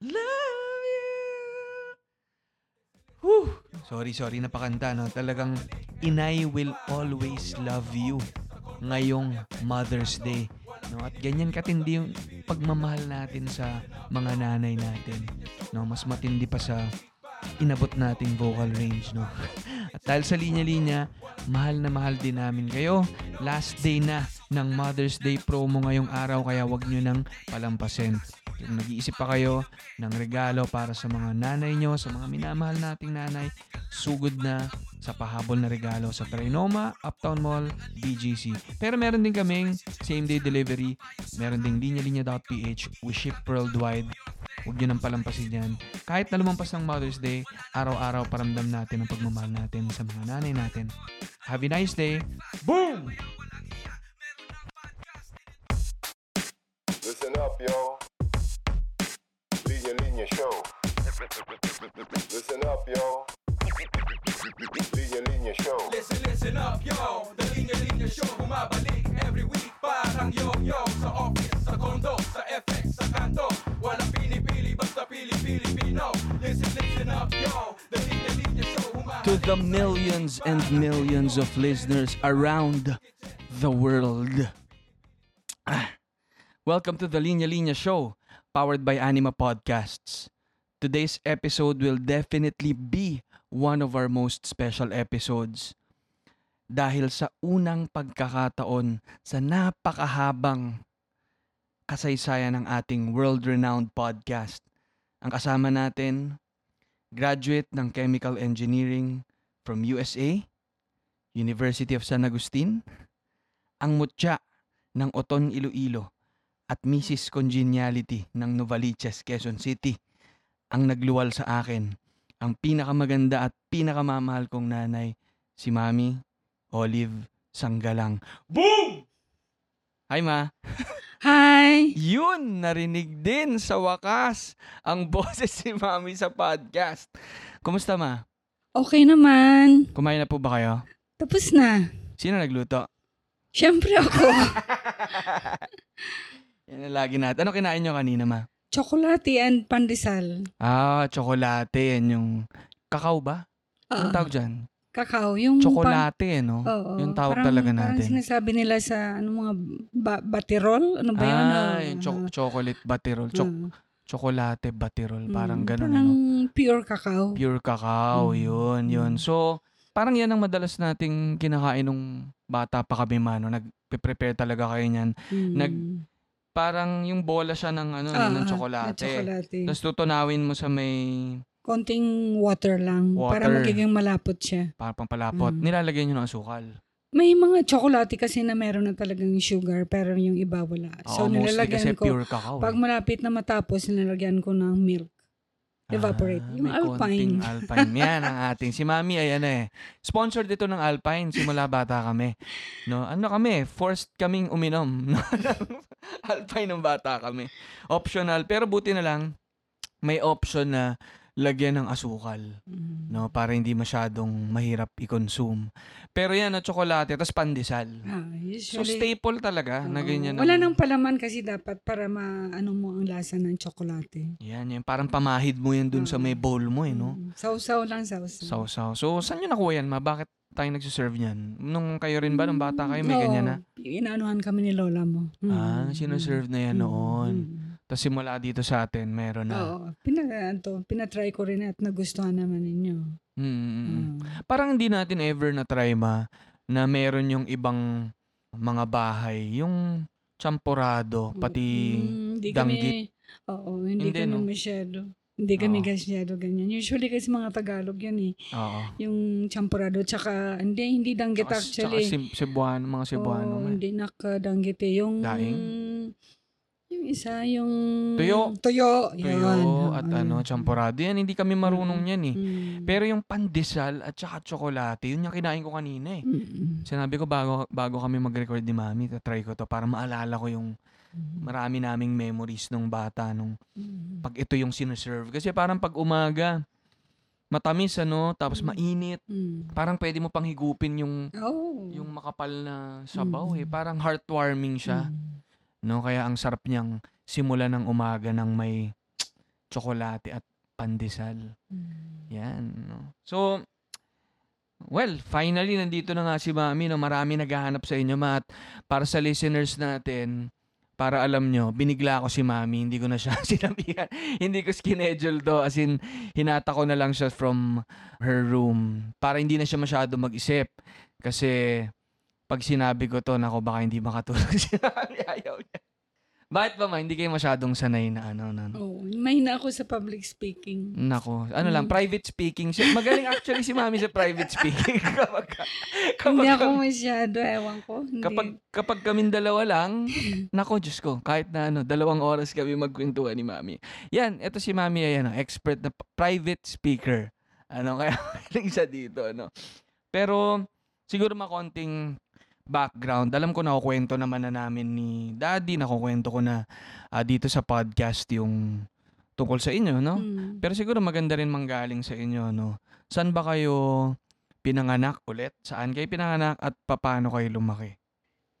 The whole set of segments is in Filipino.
love you. Whew. Sorry, sorry, napakanta, no? Talagang, inay will always love you ngayong Mother's Day. No? At ganyan katindi yung pagmamahal natin sa mga nanay natin. No? Mas matindi pa sa inabot nating vocal range. No? At dahil sa linya-linya, mahal na mahal din namin kayo. Last day na ng Mother's Day promo ngayong araw kaya wag nyo nang palampasin. Kung nag-iisip pa kayo ng regalo para sa mga nanay nyo, sa mga minamahal nating nanay, sugod na sa pahabol na regalo sa Trinoma, Uptown Mall, BGC. Pero meron din kaming same day delivery, meron ding linya-linya.ph, we ship worldwide. Huwag nyo nang palampasin yan. Kahit na lumampas ng Mother's Day, araw-araw paramdam natin ang pagmamahal natin sa mga nanay natin. Have a nice day. Boom! Linya Linya Show. Listen up, yo. Linya Linya Show. Listen, listen up, yo The Linya Linya Show Bumabalik every week Parang yo-yo Sa office, sa condo, sa FX, sa kanto Walang pinipili, basta pili-Pilipino Listen, listen up, yo The Linya Linya Show Bumabalik To the millions and millions of listeners around the world. Ah. Welcome to the Linya Linya Show, powered by Anima Podcasts. Today's episode will definitely be one of our most special episodes. Dahil sa unang pagkakataon sa napakahabang kasaysayan ng ating world-renowned podcast. Ang kasama natin, graduate ng Chemical Engineering from USA, University of San Agustin, ang mutya ng Oton Iloilo at Mrs. Congeniality ng Novaliches, Quezon City, ang nagluwal sa akin, ang pinakamaganda at pinakamamahal kong nanay, si Mami Olive Sanggalang. Boom! Hi, Ma. Hi! Yun, narinig din sa wakas ang boses si Mami sa podcast. Kumusta, Ma? Okay naman. Kumain na po ba kayo? Tapos na. Sino nagluto? Siyempre ako. Yan ang lagi natin. Ano kinain nyo kanina, ma? Chocolate and pandesal. Ah, tsokolate. Yan yung... Kakao ba? Anong Ah, tawag dyan? kakao. Yung Tsokolate, eh, no? pan- Oo. yung tawag parang, talaga Parang natin. sinasabi nila sa ano mga ba- batirol. Ano ba yun? Ah, Ah, yung cho- chocolate batirol. Cho- ah, Tsokolate batirol. Parang mm, ganun, Parang ano? pure kakao. Pure cacao. Mm, Yun, yun. mm. So, parang yan ang madalas nating kinakain nung bata pa kami, mano. Nag-prepare talaga kayo niyan. Mm. nag- Parang yung bola siya ng, ano, Ah, ng na tsokolate. chocolate. Tapos tutunawin mo sa may Konting water lang. Para Water. magiging malapot siya. parang pampalapot. Mm. Nilalagyan nyo ng asukal. May mga chocolate kasi na meron na talagang sugar pero yung iba wala. So Oo, kasi nilalagyan ko, pure cacao. pag eh. malapit na matapos, nilalagyan ko ng milk. Evaporate. Ah, yung may Alpine. Alpine. Yan ang ating. Si Mami ay ano eh. Sponsored dito ng Alpine simula bata kami. No, ano kami, forced kaming uminom. Alpine ng bata kami. Optional, pero buti na lang may option na lagyan ng asukal, Mm. no, para hindi masyadong mahirap i-consume. Pero yan, na tsokolate, tapos pandesal. Ah, So usually, staple talaga na oo. ganyan. Wala ang- nang palaman kasi dapat para maano mo ang lasa ng tsokolate. Yan, yan. Parang pamahid mo yan dun sa may bowl mo eh, no? Mm. Sausaw lang, sausaw. Sausaw. So, saan nyo nakuha yan, ma? Bakit tayo nagsiserve niyan? Nung kayo rin ba, nung bata kayo, may Oo, ganyan na? Inaanuhan kami ni lola mo. Mm. Ah, sinuserve na yan Mm. noon. Mm. Tapos simula dito sa atin, meron na. Oo. Pina, to, pinatry ko rin at nagustuhan naman ninyo. Mm. Parang hindi natin ever na-try, ma, na meron yung ibang mga bahay. Yung champurado, pati... Mm, hindi danggit. Kami, oo, hindi, Hindi, kami no? masyado. Hindi kami Oo. masyado ganyan. Usually kasi mga Tagalog yan eh. Oo. Yung champurado, tsaka, hindi, hindi danggit Tsaka, tsaka actually. Sib- Cebuano, mga Cebuano. Oo, ma. hindi nakadanggit eh. Yung, Daing? Isa, yung... Tuyo. Tuyo. Tuyo yun. at Oo, ano, yun. champurado. Yan, hindi kami marunong yan eh. Mm. Pero yung pandesal at saka tsokolate, yun yung kinain ko kanina eh. Mm. Sinabi ko bago bago kami mag-record ni Mami, try ko to para maalala ko yung marami naming memories nung bata nung pag ito yung sinuserve. Kasi parang pag umaga, matamis ano, tapos mainit. Mm. Parang pwede mo pang higupin yung Oh. yung makapal na sabaw eh. Parang heartwarming siya. Mm. No, kaya ang sarap niyang simula ng umaga ng may tsokolate at pandesal. Mm. Yan. No? So, well, finally, nandito na nga si Mami. No? Marami naghahanap sa inyo, Matt. Para sa listeners natin, para alam nyo, binigla ko si Mami. Hindi ko na siya sinabihan. hindi ko skinedule to. As in, hinata ko na lang siya from her room. Para hindi na siya masyado mag-isip. Kasi, pag sinabi ko to, nako baka hindi makatulog si Mami. Ayaw niya. Bakit ba ma? Hindi kayo masyadong sanay na ano, ano? Oh, mahina ako sa public speaking. Nako, ano lang, Mm. private speaking. Si- Magaling actually si Mami sa private speaking. kapag, kapag, Hindi ako masyado, ewan ko. Hindi. kapag, kapag kaming dalawa lang, nako, Diyos ko, kahit na ano, dalawang oras kami magkwentuhan ni Mami. Yan, ito si Mami ay ano, expert na p- private speaker. Ano, kaya magaling siya dito, ano. Pero, siguro makonting background. Alam ko nakukwento naman na namin ni Daddy, nakukwento ko na ah, dito sa podcast yung tungkol sa inyo, no? Mm. Pero siguro maganda rin manggaling sa inyo, no? Saan ba kayo pinanganak ulit? Saan kayo pinanganak at paano kayo lumaki?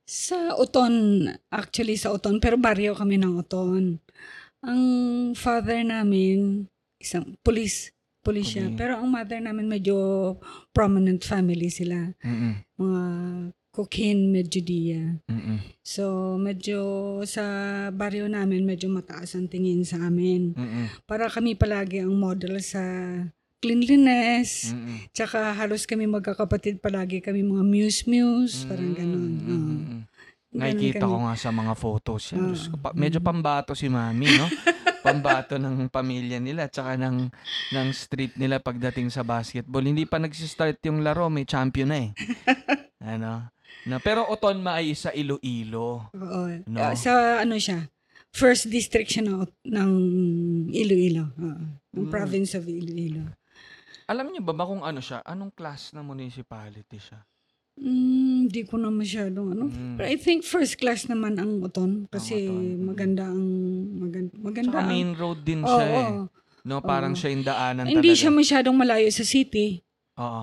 Sa Uton, actually sa Uton, pero baryo kami ng Uton. Ang father namin, isang police, police siya. Puli. Pero ang mother namin medyo prominent family sila. Mm-mm. Mga Coquin, Medjugorje. Mm-mm. So, medyo sa baryo namin, medyo mataas ang tingin sa amin. Mm-mm. Para kami palagi ang model sa cleanliness. Mm-mm. Tsaka halos kami magkakapatid palagi kami mga muse-muse. Parang ganun. Mm, Oo. mm, mm. Ganun Nakikita ko nga sa mga photos yan. Oo. Diyos ko, pa- medyo pambato si Mami, no? pambato ng pamilya nila tsaka ng, ng street nila pagdating sa basketball. Hindi pa nagsistart yung laro, may champion na eh. ano? No, pero Otonma ay sa Iloilo. Oo. No? Ah, sa ano siya, first district siya ng, ng Iloilo. Oo. Ng Mm. province of Iloilo. Alam niyo ba ba kung ano siya? Anong class na municipality siya? Mm, Hindi ko na masyadong ano. Mm. But I think first class naman ang Uton kasi Uton. Mm. maganda ang maganda, maganda Tsaka ang main road din Oo, siya eh. oo. No, parang Oo. siya yung daanan Hindi talaga. siya masyadong malayo sa city. Oo.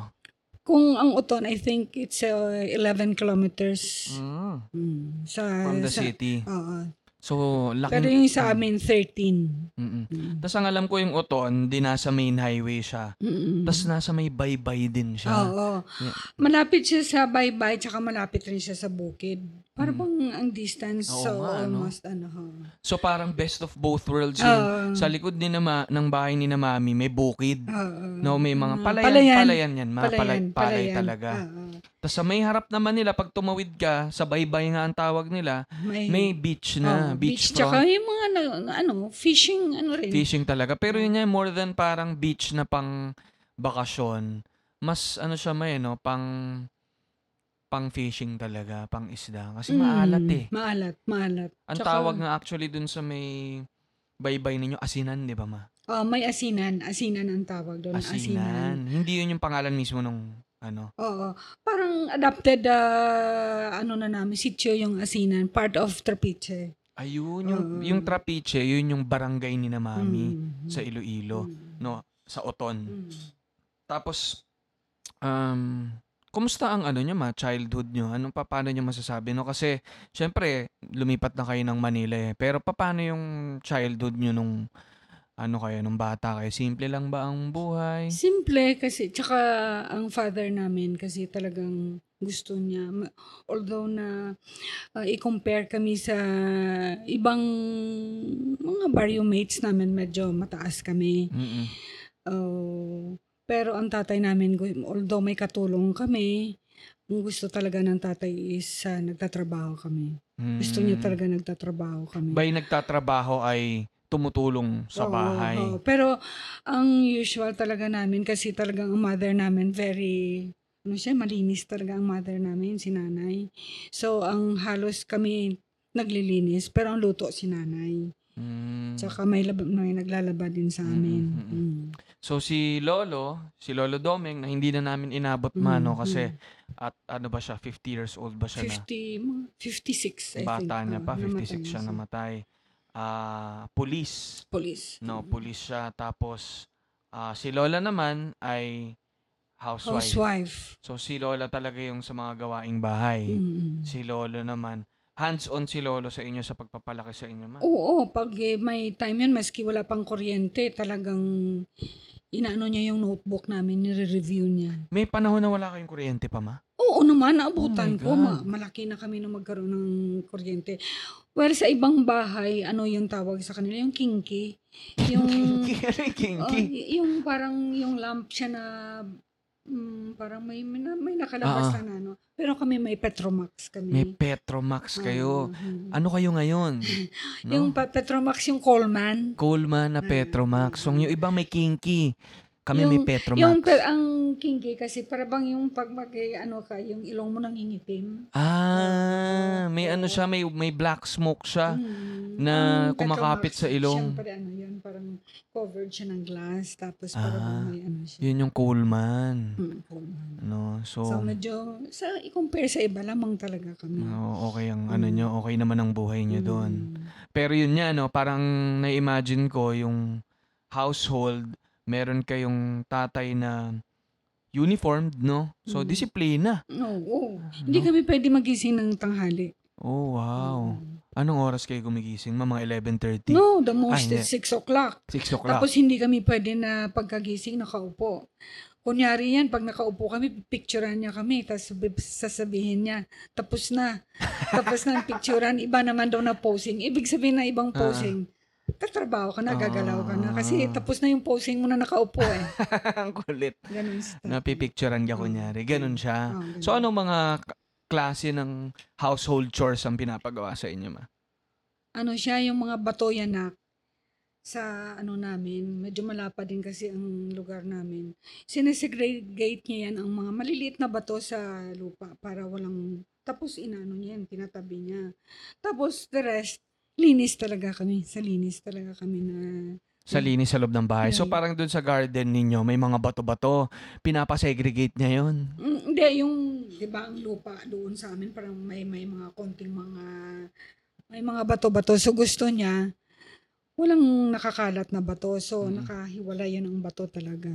Kung ang Uton, I think it's uh, 11 kilometers Mm. mm, sa From the sa- city. Oo. So, laki. Pero yung sa amin 13. Mm-mm. Mm. Tapos ang alam ko yung Oton, di nasa main highway siya. Mm-mm. Tapos nasa may baybay din siya. Oo. Yeah. Malapit siya sa baybay, tsaka malapit rin siya sa bukid. Para Mm. bang ang distance, Oo so nga, ano? almost ano. ho. So parang best of both worlds yung Oo. sa likod ni na ma- ng bahay ni na mami may bukid. Oo. No, may mga palayan, palayan. palayan, yan, palay, Palayan, palay palayan. talaga. Oo. Tapos sa may harap naman nila, pag tumawid ka, sa baybay nga ang tawag nila, May, may beach na, oo, beach, Tsaka front, yung mga na, na- ano, fishing, ano rin. fishing talaga. Pero yun nga, more than parang beach na pang bakasyon, mas ano siya may, no, pang pang fishing talaga, pang isda. Kasi Mm, maalat eh. Maalat, maalat. Ang Tsaka, tawag nga actually dun sa may baybay ninyo, asinan, di ba ma? oh, may asinan. Asinan ang tawag doon. Asinan. Asinan. Hindi yun yung pangalan mismo nung ano. Oo. Parang adapted, ah, ano na namin, sityo yung asinan. Part of Trapiche. Ayun, yung, Oo. yung Trapiche, yun yung barangay ni na mami Mm. sa Iloilo, Mm. no? Sa Oton. Mm. Tapos, um, kumusta ang ano nyo ma, childhood nyo? Anong pa, paano nyo masasabi? No? Kasi, syempre, lumipat na kayo ng Manila eh. Pero paano yung childhood nyo nung, ano kayo, nung bata kayo? Simple lang ba ang buhay? Simple kasi, tsaka ang father namin kasi talagang gusto niya. Although na uh, i-compare kami sa ibang mga barrio mates namin, medyo mataas kami. Mm-mm. Uh, pero ang tatay namin, although may katulong kami, ang gusto talaga ng tatay is uh, nagtatrabaho kami. Gusto niya Mm. talaga nagtatrabaho kami. By nagtatrabaho ay tumutulong sa Oo, bahay. oo. Pero ang usual talaga namin kasi talagang ang mother namin very ano siya, malinis talaga ang mother namin, si nanay. So, ang halos kami naglilinis, pero ang luto si nanay. Mm. Tsaka may, lab- may naglalaba din sa amin. Mm, mm, Mm. So si Lolo, si Lolo Domeng na hindi na namin inabot Mm, mano kasi at ano ba siya, 50 years old ba siya 50, mga 56, I na? Bata think. niya pa, namatay 56 siya siya. namatay. Ah, police. Police. No, police siya. Tapos ah, si Lola naman ay housewife. Housewife. So si Lola talaga yung sa mga gawaing bahay. Mm. Si Lolo naman hands-on si Lolo sa inyo sa pagpapalaki sa inyo, ma. Oo, pag eh, may time yun, maski wala pang kuryente, talagang inaano niya yung notebook namin, nire-review niya. May panahon na wala kayong kuryente pa, ma? Naman, naabutan Oh ko. Ma- malaki na kami nung magkaroon ng kuryente. Well, sa ibang bahay, ano yung tawag sa kanila? Yung kinky. Yung, Kinky, ano yung kinky? Oh, y- yung parang yung lamp siya na mm, parang may, may, na- may nakalabas Ah, ah. na ano. Pero kami may Petromax kami. May Petromax kayo. Mhm. Ano kayo ngayon? No? Yung pa- Petromax, yung Coleman. Coleman na Petromax. So, yung iba may kinky. Kami may Yung- Petromax. Yung ang kinky kasi para bang yung pag mag ano ka, yung ilong mo nangingitim. Ah, may ano siya, may may black smoke siya. Mm. na Ang kumakapit sa ilong. Siyempre ano yun, parang covered siya ng glass tapos parang Ah, may ano siya. Yun yung Coleman. Mm, Coleman. No, so, So medyo, sa i-compare sa iba lamang talaga kami. no, okay ang ano nyo, okay naman ang buhay nyo doon. Mm. Pero yun nga, no, parang na-imagine ko yung household, meron kayong tatay na uniformed, no? So, Mm. disiplina. Oo. oo. Hindi No? kami pwede magising ng tanghali. Oh, wow. Anong oras kayo gumigising? Ma, mga 11.30? No, the most hindi. is 6 o'clock. 6 o'clock? Tapos hindi kami pwede na pagkagising nakaupo. Kunyari yan, pag nakaupo kami, picturean niya kami, tapos sabi- sasabihin niya, tapos na. tapos na ang picturean, iba naman daw na posing. Ibig sabihin na ibang posing. Tatrabaho ka na, gagalaw ka na. Kasi Ah. tapos na yung posing mo na nakaupo eh. ang kulit. Ganun style. Napipicturean ka kunyari. Ganun siya. Oh, ganun. So, anong mga k- klase ng household chores ang pinapagawa sa inyo, ma? ano siya, yung mga batoyanak sa ano namin, medyo malapa din kasi ang lugar namin. Sinesegregate niya yan ang mga maliliit na bato sa lupa para walang, tapos inano niya yan, tinatabi niya. Tapos the rest, linis talaga kami. Sa linis talaga kami na, Sa linis sa loob ng bahay. So, parang dun sa garden ninyo, may mga bato-bato. Pinapasegregate niya yun. Mm, hindi, yung, di ba, ang lupa doon sa amin, parang may, may mga konting mga, may mga bato-bato. So gusto niya, walang nakakalat na bato. So Mm. nakahiwala yan ang bato talaga.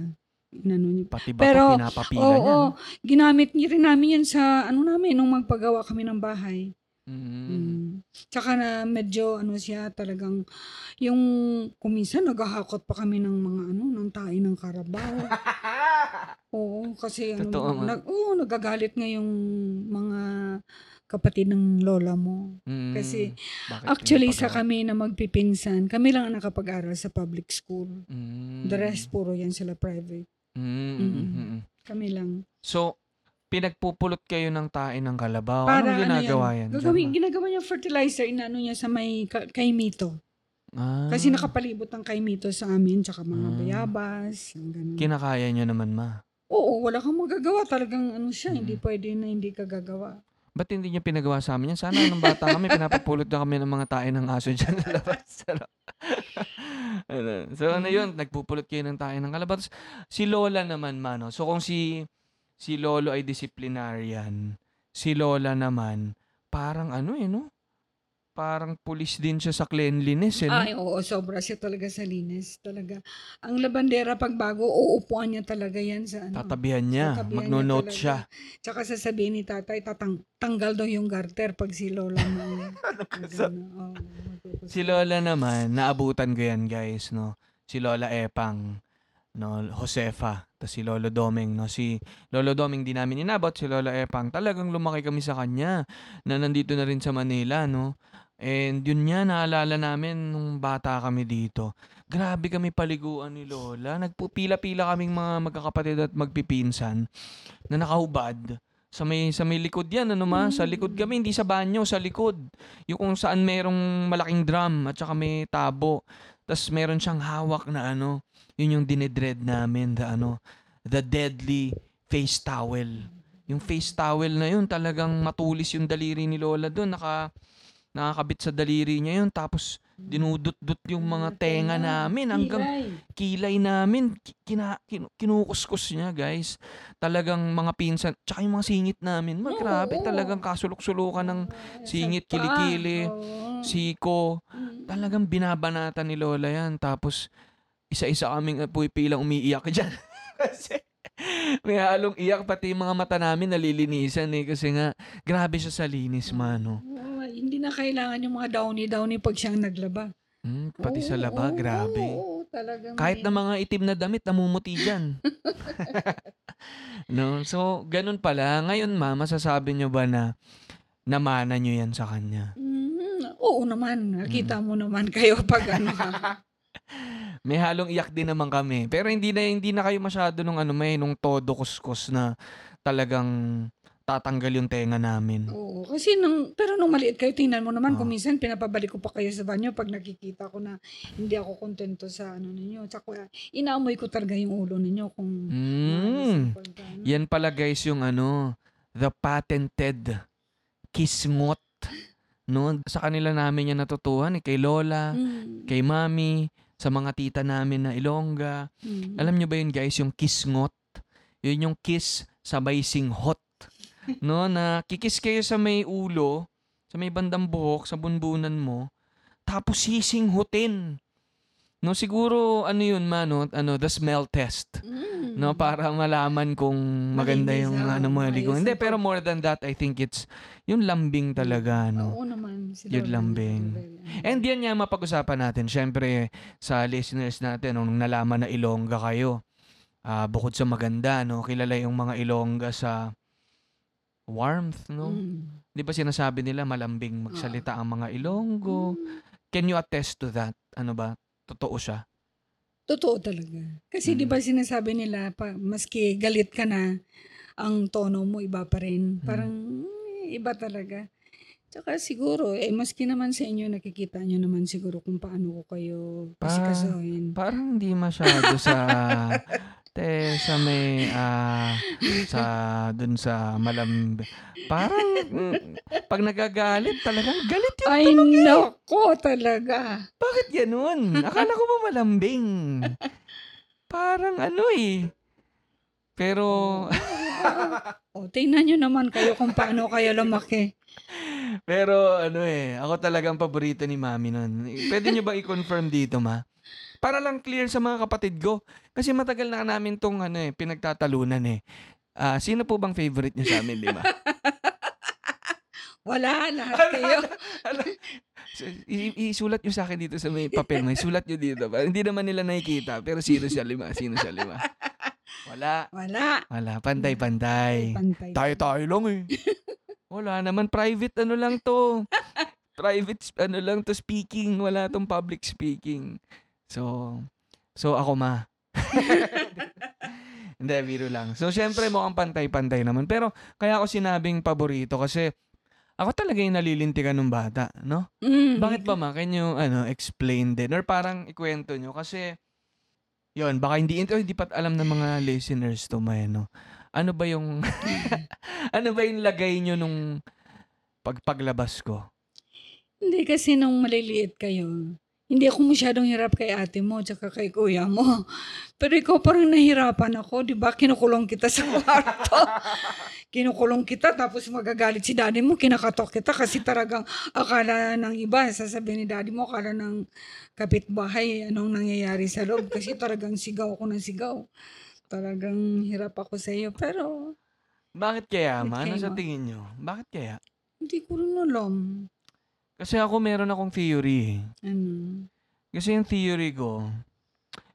Inano niya. Pati bato, Pero, pinapapila Oo, niya. no? ginamit niya rin namin yan sa, ano namin, nung magpagawa kami ng bahay. Mm. Mm. Tsaka na medyo, ano siya, talagang, yung, kuminsan, naghahakot pa kami ng mga, ano, ng tae ng karabaw. Oo, kasi ano, Totoo nga. nag, oo, nagagalit nga yung mga kapatid ng lola mo. Mm. Kasi, Bakit Actually, sa pinapagawa? kami na magpipinsan, kami lang ang nakapag-aral sa public school. Mm. The rest, puro yan sila private. Mm, mm, Mm. mm, mm. Kami lang. So, pinagpupulot kayo ng tae ng kalabaw. Para Anong ginagawa ano yan? yan, gagawin, ginagawa niya fertilizer, inano niya sa may ka- kaimito. Ah, Kasi nakapalibot ang kaimito sa amin, tsaka mga Ah. bayabas, ganun. Kinakaya nyo naman, ma. Oo, wala kang magagawa. Talagang ano siya, Mm. hindi pwede na hindi ka gagawa. Ba't hindi niya pinagawa sa amin yan? Sana nung bata kami, pinapapulot na kami ng mga tae ng aso dyan sa labas. Ano? ano? So ano yun, nagpupulot kayo ng tae ng kalabas. Si Lola naman, mano. So kung si si Lolo ay disciplinarian, si Lola naman, parang ano eh, no? Parang pulis din siya sa cleanliness, eh, no? Ay, oo, sobra siya talaga sa linis. Talaga. Ang labandera, pag bago, uupuan niya talaga yan sa ano. Tatabihan niya, Tatabihan niya magno-note talaga. siya. Tsaka sasabihin ni tatay, tatang, tanggal daw yung garter pag si Lola mo. magpupus- Si Lola naman, naabutan ko yan, guys, no? Si Lola Epang, no? Josefa, tapos si Lolo Doming, no? Si Lolo Doming di namin inabot, si Lola Epang, talagang lumaki kami sa kanya, na nandito na rin sa Manila, no? And yun nga, naalala namin nung bata kami dito. Grabe kami paliguan ni Lola. Nagpupila-pila kaming mga magkakapatid at magpipinsan na nakahubad. Sa may, sa may likod yan, ano ma? Sa likod kami, hindi sa banyo, sa likod. Yung kung saan merong malaking drum at saka may tabo. Tapos meron siyang hawak na ano, yun yung dinedread namin, the ano, the deadly face towel. Yung face towel na yun, talagang matulis yung daliri ni Lola doon. Naka, nakakabit sa daliri niya yun. Tapos dinudot-dot yung mga tenga namin hanggang Kilay. namin, ki- kina, kin, kinukuskus niya, guys. Talagang mga pinsan, tsaka yung mga singit namin, ma, Oo, grabe, talagang kasulok-sulukan ng Oo, singit, kilikili, siko. Mm. Talagang binabanatan ni Lola yan. Tapos, isa-isa kaming uh, puipilang umiiyak dyan. Kasi, may halong iyak, pati yung mga mata namin nalilinisan eh. Kasi nga, grabe siya sa linis, mano. Oo, hindi na kailangan yung mga downy-downy pag siyang naglaba. Hmm, pati sa Oo, laba, oo, grabe. Oo, talagang Kahit na mga itim na damit, namumuti dyan. no? So, ganun pala. Ngayon, ma, masasabi nyo ba na namana nyo yan sa kanya? Mhm, oo naman. Mm. Nakita mo naman kayo pag ano. May halong iyak din naman kami. Pero hindi na hindi na kayo masyado nung ano may nung todo kuskus na talagang tatanggal yung tenga namin. Oo, kasi nung, pero nung maliit kayo, tingnan mo naman, Oo. kung minsan pinapabalik ko pa kayo sa banyo pag nakikita ko na hindi ako kontento sa ano ninyo. Tsaka inaamoy ko talaga yung ulo ninyo kung Mm. ano. Yan pala guys yung ano, the patented kisngot. No? Sa kanila namin yan natutuhan, eh, kay Lola, Mm, kay Mami, sa mga tita namin na Ilongga. mm. Alam nyo ba yun guys, yung kisngot? Yun yung kiss sabay singhot. No, na kikis kayo sa may ulo, sa may bandang buhok, sa bunbunan mo, tapos sisinghutin. No, siguro ano yun man, no? ano, the smell test. Mm. No, para malaman kung maganda Malinis, yung ano mo ligo. Hindi, pero more than that, I think it's yung lambing talaga, no. Oo naman. Si Yun Lola, lambing. And yan nga mapag-usapan natin. Siyempre, sa listeners natin, nung nalaman na Ilongga kayo, ah, bukod sa maganda, no, kilala yung mga Ilongga sa warmth, no? Mm. Di ba sinasabi nila malambing magsalita ang mga Ilonggo? Can you attest to that? Ano ba? Totoo siya? Totoo talaga. Kasi Mm. di ba sinasabi nila, pa, maski galit ka na, ang tono mo iba pa rin. Mm. Parang eh, iba talaga. Tsaka siguro, eh, maski naman sa inyo, nakikita nyo naman siguro kung paano ko kayo Pa-. Parang hindi masyado sa te sa may ah, sa dun sa malam parang mm, pag nagagalit talagang galit yun Ay, nako talaga. Bakit ganun? Akala ko ba malambing? Parang ano eh. Pero, O, tingnan nyo naman kayo kung paano kayo lumaki. pero ano eh, ako talagang paborito ni mami nun. Pwede nyo ba i-confirm dito, ma? Para lang clear sa mga kapatid ko. Kasi matagal na namin tong ano eh, pinagtatalunan eh. Ah, sino po bang favorite niyo sa amin, di ba? Wala, lahat kayo. So, i- isulat nyo sa akin dito sa may papel mo. Isulat nyo dito. Para Hindi naman nila nakikita. Pero sino siya lima? Sino siya lima? Wala. Wala. Wala. Pantay-pantay. Pantay. Tayo-tayo lang eh. Wala naman. Private ano lang to. Private ano lang to speaking. Wala tong public speaking. So, so ako ma. Hindi, biro lang. So, syempre mukhang pantay-pantay naman. Pero, kaya ako sinabing paborito kasi ako talaga yung nalilintikan ng bata, no? Mm. Bakit ba ma? Can you, ano, explain din? Or parang ikwento nyo? Kasi, yon baka hindi, oh, hindi pa alam ng mga listeners to, may, no? Ano ba yung, ano ba yung lagay nyo nung pagpaglabas ko? Hindi kasi nung maliliit kayo, hindi ako masyadong hirap kay ate mo tsaka kay kuya mo. Pero ikaw parang nahirapan ako, di ba? Kinukulong kita sa kwarto. Kinukulong kita tapos magagalit si daddy mo, kinakatok kita kasi talagang akala ng iba, sasabihin ni daddy mo, akala ng kapitbahay, anong nangyayari sa loob kasi talagang sigaw ako ng sigaw. Talagang hirap ako sa iyo. Pero Bakit kaya, ma? Ano sa tingin nyo? Bakit kaya? hindi ko rin alam. Kasi ako meron akong theory. Ano? Kasi yung theory ko,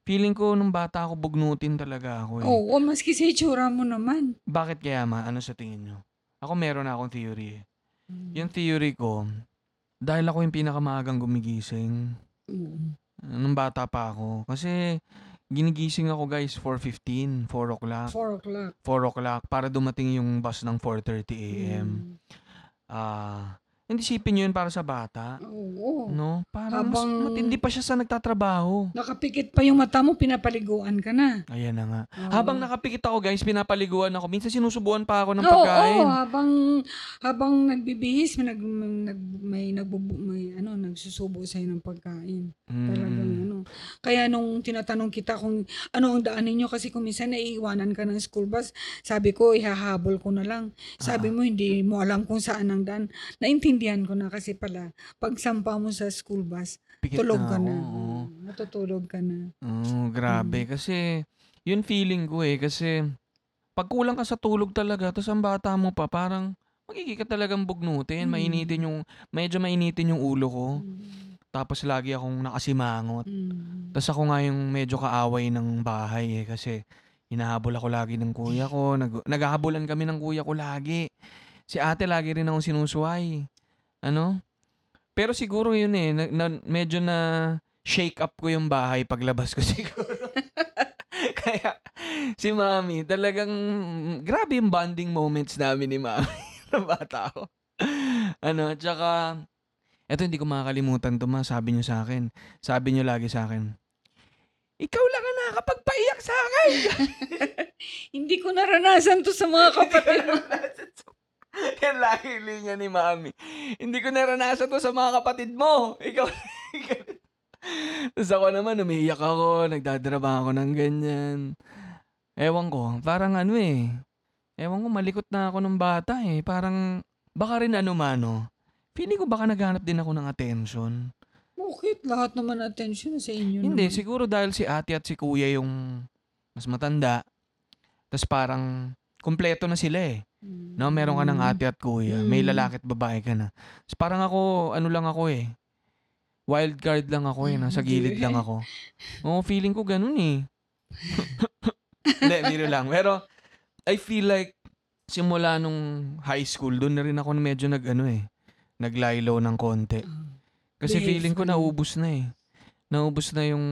feeling ko nung bata ako, bugnutin talaga ako eh. Oo, maski sa itsura mo naman. Bakit kaya, ma? Ano sa tingin nyo? Ako meron akong theory eh. Yung theory ko, dahil ako yung pinakamaagang gumigising Oo. nung bata pa ako. Kasi ginigising ako guys 4.15, 4 o'clock, Four o'clock. 4 o'clock para dumating yung bus ng 4.30 a.m. Mm. Ah, hindi sipin nyo yun para sa bata. Oo. No? Parang mas Habang- matindi pa siya sa nagtatrabaho. Nakapikit pa yung mata mo, pinapaliguan ka na. Ayan na nga. Oo. Habang nakapikit ako guys, pinapaliguan ako. Minsan sinusubuan pa ako ng Oo, pagkain. oo, habang habang nagbibihis, may nag, nag may nagbubu, may ano, nagsusubo sa ng pagkain. Mm. Talagang ano. Kaya nung tinatanong kita kung ano ang daan ninyo kasi kung minsan naiiwanan ka ng school bus, sabi ko ihahabol ko na lang. Sabi Ah. mo hindi mo alam kung saan ang daan. Naintindihan ko na kasi pala pag sampa mo sa school bus, Pikit tulog ka na. oo. Natutulog ka na. Oo, grabe. Kasi, yun feeling ko eh. Kasi, pag kulang ka sa tulog talaga, tapos ang bata mo pa, parang, magiging ka talagang bugnutin, Mm. mainitin yung, medyo mainitin yung ulo ko. Mm. Tapos lagi akong nakasimangot. Mm. Tapos ako nga yung medyo kaaway ng bahay eh, kasi hinahabol ako lagi ng kuya ko. Nag, naghahabulan kami ng kuya ko lagi. Si ate lagi rin akong sinusuway. Ano? Pero siguro yun eh, na, na- medyo na shake up ko yung bahay paglabas ko siguro. Kaya si mami, talagang grabe yung bonding moments namin ni mami ng bata ako. ano, tsaka, eto hindi ko makakalimutan to ma, sabi niyo sa akin. Sabi niyo lagi sa akin, ikaw lang ang nakakapagpaiyak sa akin. Hindi ko naranasan to sa mga kapatid mo. Yan lagi linya ni mami. Hindi ko naranasan to sa mga kapatid mo. Ikaw. Tapos ako naman, umiiyak ako, nagdadrama ako ng ganyan. Ewan ko, parang ano eh. Ewan ko, malikot na ako ng bata eh. Parang, baka rin ano mano. Feeling ko baka naghanap din ako ng attention. Bakit? Lahat naman attention sa inyo Hindi, naman. siguro dahil si ate at si kuya yung mas matanda. Tapos parang, kumpleto na sila eh. No, meron ka ng ate at kuya. May Mm. lalaki at babae ka na. So, parang ako, ano lang ako eh. Wild card lang ako eh. Nasa gilid lang ako. Oo, feeling ko ganun eh. Hindi, biro lang. Pero, I feel like, simula nung high school, doon na rin ako medyo nag, ano eh, nag-lie low ng konti. Kasi Behave feeling ko naubos na eh. Naubos na yung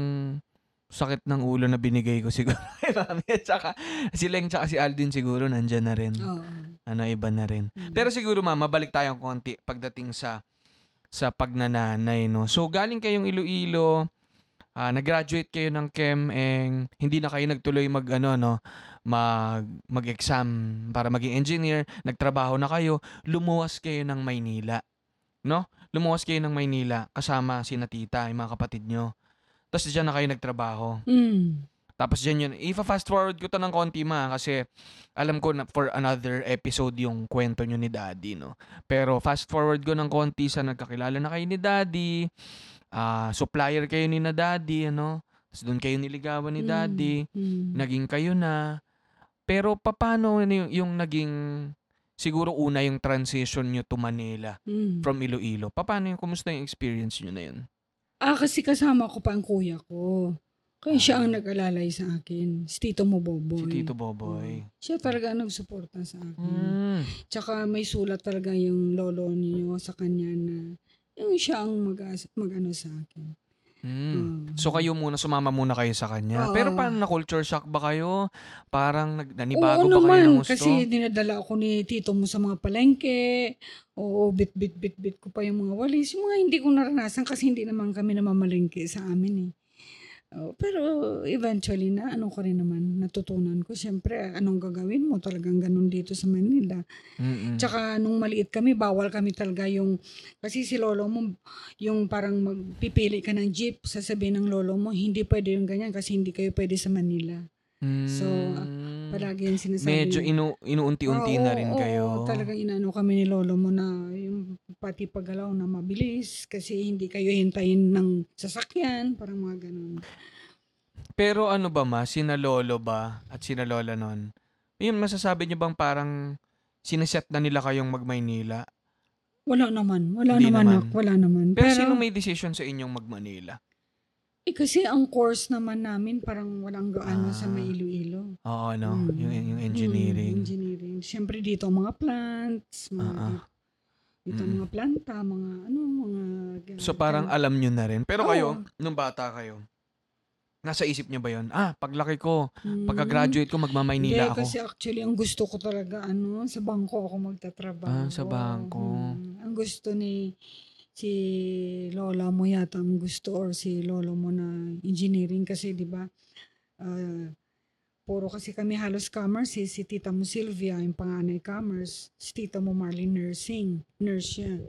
sakit ng ulo na binigay ko siguro kay mami. At saka, si Leng tsaka si Aldin siguro nandyan na rin Oo. ano iba na rin. Mm. Pero siguro ma'am, mabalik tayong konti pagdating sa sa pagnananay, no. So galing kayong Iloilo, ah, nag-graduate kayo ng ChemEng, hindi na kayo nagtuloy mag ano no, mag mag-exam para maging engineer, nagtrabaho na kayo, lumuwas kayo ng Maynila. No? Lumuwas kayo ng Maynila kasama si Tita, yung mga kapatid nyo. Tapos diyan na kayo nagtrabaho. Mm. Tapos dyan yun. Ifa-fast forward ko to ng konti ma kasi alam ko na for another episode yung kwento nyo ni Daddy, no? Pero fast forward ko ng konti sa nagkakilala na kayo ni Daddy, ah supplier kayo ni na Daddy, ano? Tapos doon kayo niligawan ni Mm. Daddy, Mm. naging kayo na. Pero paano yung, yung naging, siguro una yung transition nyo to Manila Mm. from Iloilo? Paano yung, kumusta yung experience nyo na yun? Ah, kasi kasama ko pa ang kuya ko. Kaya siya ang nag-alalay sa akin. Si Tito mo, Boboy. Si Tito Boboy. Siya talaga ang nagsuporta sa akin. Mm. Tsaka may sulat talaga yung lolo niyo sa kanya na yung siya ang mag, mag-ano sa akin. Mm. Ah. So kayo muna, sumama muna kayo sa kanya. Oo. Pero paano na culture shock ba kayo? Parang nag- nanibago Oo ba kayo naman, ng gusto? kasi dinadala ako ni tito mo sa mga palengke. Oo, bit, bit, bit, bit ko pa yung mga walis. Yung mga hindi ko naranasan kasi hindi naman kami namamalengke sa amin eh. Oo, pero eventually na ano ko rin naman, natutunan ko. Siyempre, anong gagawin mo? Talagang ganun dito sa Manila. Mm-mm. Tsaka nung maliit kami, bawal kami talaga yung, kasi si lolo mo, yung parang magpipili ka ng jeep, sasabihin ng lolo mo, hindi pwede yung ganyan kasi hindi kayo pwede sa Manila. So, Mm. Palagi yung sinasabi. Medyo inu inuunti-unti Oo, na rin oo, kayo. talagang inano kami ni lolo mo na yung pati paggalaw na mabilis kasi hindi kayo hintayin ng sasakyan, parang mga ganun. Pero ano ba ma, sina lolo ba at sina lola nun? Yun, masasabi niyo bang parang sineset na nila kayong mag-Maynila? Wala naman, wala Hindi naman, naman. wala naman. Pero, Pero, sino may decision sa inyong mag-Manila? Eh, kasi ang course naman namin parang walang gaano sa Ah. may Iloilo. Oo, no? Mm. Yung, yung engineering. Mm, engineering. Siyempre dito mga plants, mga Ah, ah. dito Mm. mga planta, mga ano, mga So parang ganun. alam nyo na rin. Pero Oo. kayo, nung bata kayo, nasa isip nyo ba yon? Ah, paglaki ko, Mm. pagka-graduate ko, magmamaynila Hindi, ako. kasi actually, ang gusto ko talaga, ano, sa bangko ako magtatrabaho. Ah, sa bangko. Mm. Ang gusto ni si lola mo yata ang gusto or si lolo mo na engineering kasi, di ba, ah, puro kasi kami halos commerce, eh. si tita mo Sylvia, yung panganay commerce, si tita mo Marlene nursing, nurse siya.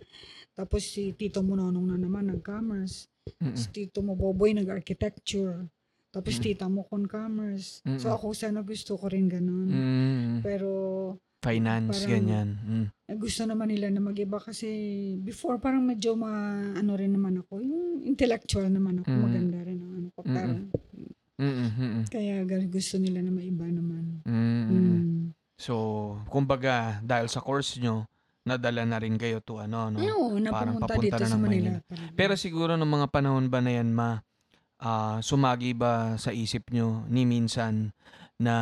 Tapos si tito mo Nonong na naman nag-commerce. Si tito mo Boboy nag-architecture. Tapos Mm. tita mo con commerce. So ako sana gusto ko rin ganun. Mm, Pero finance, parang- ganyan. Mm. eh, gusto naman nila na mag-iba kasi before parang medyo ma ano rin naman ako. Yung intellectual naman ako. Mm. Maganda rin ang ano ko. Pero, Mm-mm, mm-mm. kaya gal- gusto nila na maiba naman. Mm. So, kumbaga, dahil sa course nyo, nadala na rin kayo to ano, no? Oo, Parang papunta dito na sa ng Manila. Talaga. Pero siguro nung mga panahon ba na yan, ma, ah, sumagi ba sa isip nyo ni minsan na